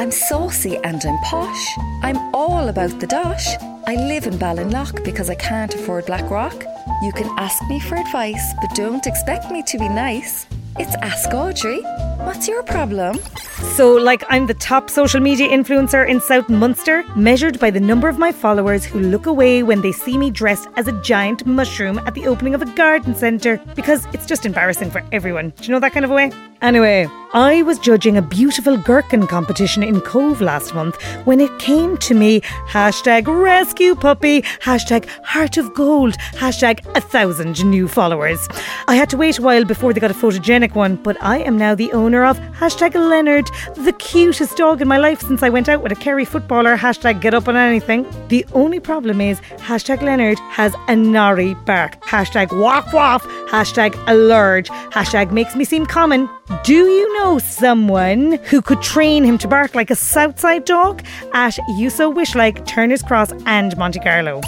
I'm saucy and I'm posh. I'm all about the dosh. I live in Ballinlough because I can't afford Blackrock. You can ask me for advice, but don't expect me to be nice. It's Ask Audrey. What's your problem? So, like, I'm the top social media influencer in South Munster, measured by the number of my followers who look away when they see me dressed as a giant mushroom at the opening of a garden centre because it's just embarrassing for everyone. Do you know that kind of a way? Anyway, I was judging a beautiful gherkin competition in Cobh last month when it came to me hashtag rescue puppy, hashtag heart of gold, hashtag a thousand new followers. I had to wait a while before they got a photogenic one, but I am now the owner of hashtag Leonard, the cutest dog in my life since I went out with a Kerry footballer, hashtag get up on anything. The only problem is hashtag Leonard has a nari bark, hashtag walk waff, hashtag alert, hashtag makes me seem common. Do you know someone who could train him to bark like a Southside dog at Yuso Wishlike, Turner's Cross, and Monte Carlo?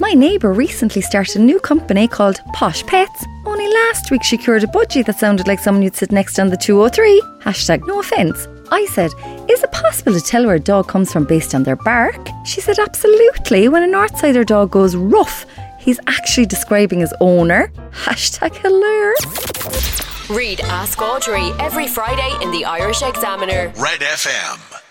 My neighbour recently started a new company called Posh Pets. Only last week she cured a budgie that sounded like someone you'd sit next on the 203. Hashtag no offence. I said, Is it possible to tell where a dog comes from based on their bark? She said, Absolutely. When a Northsider dog goes rough, he's actually describing his owner. Hashtag hilarious. Read Ask Audrey every Friday in the Irish Examiner. Red FM.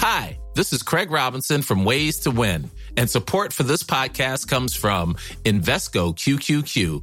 Hi, this is Craig Robinson from Ways to Win, and support for this podcast comes from Invesco QQQ,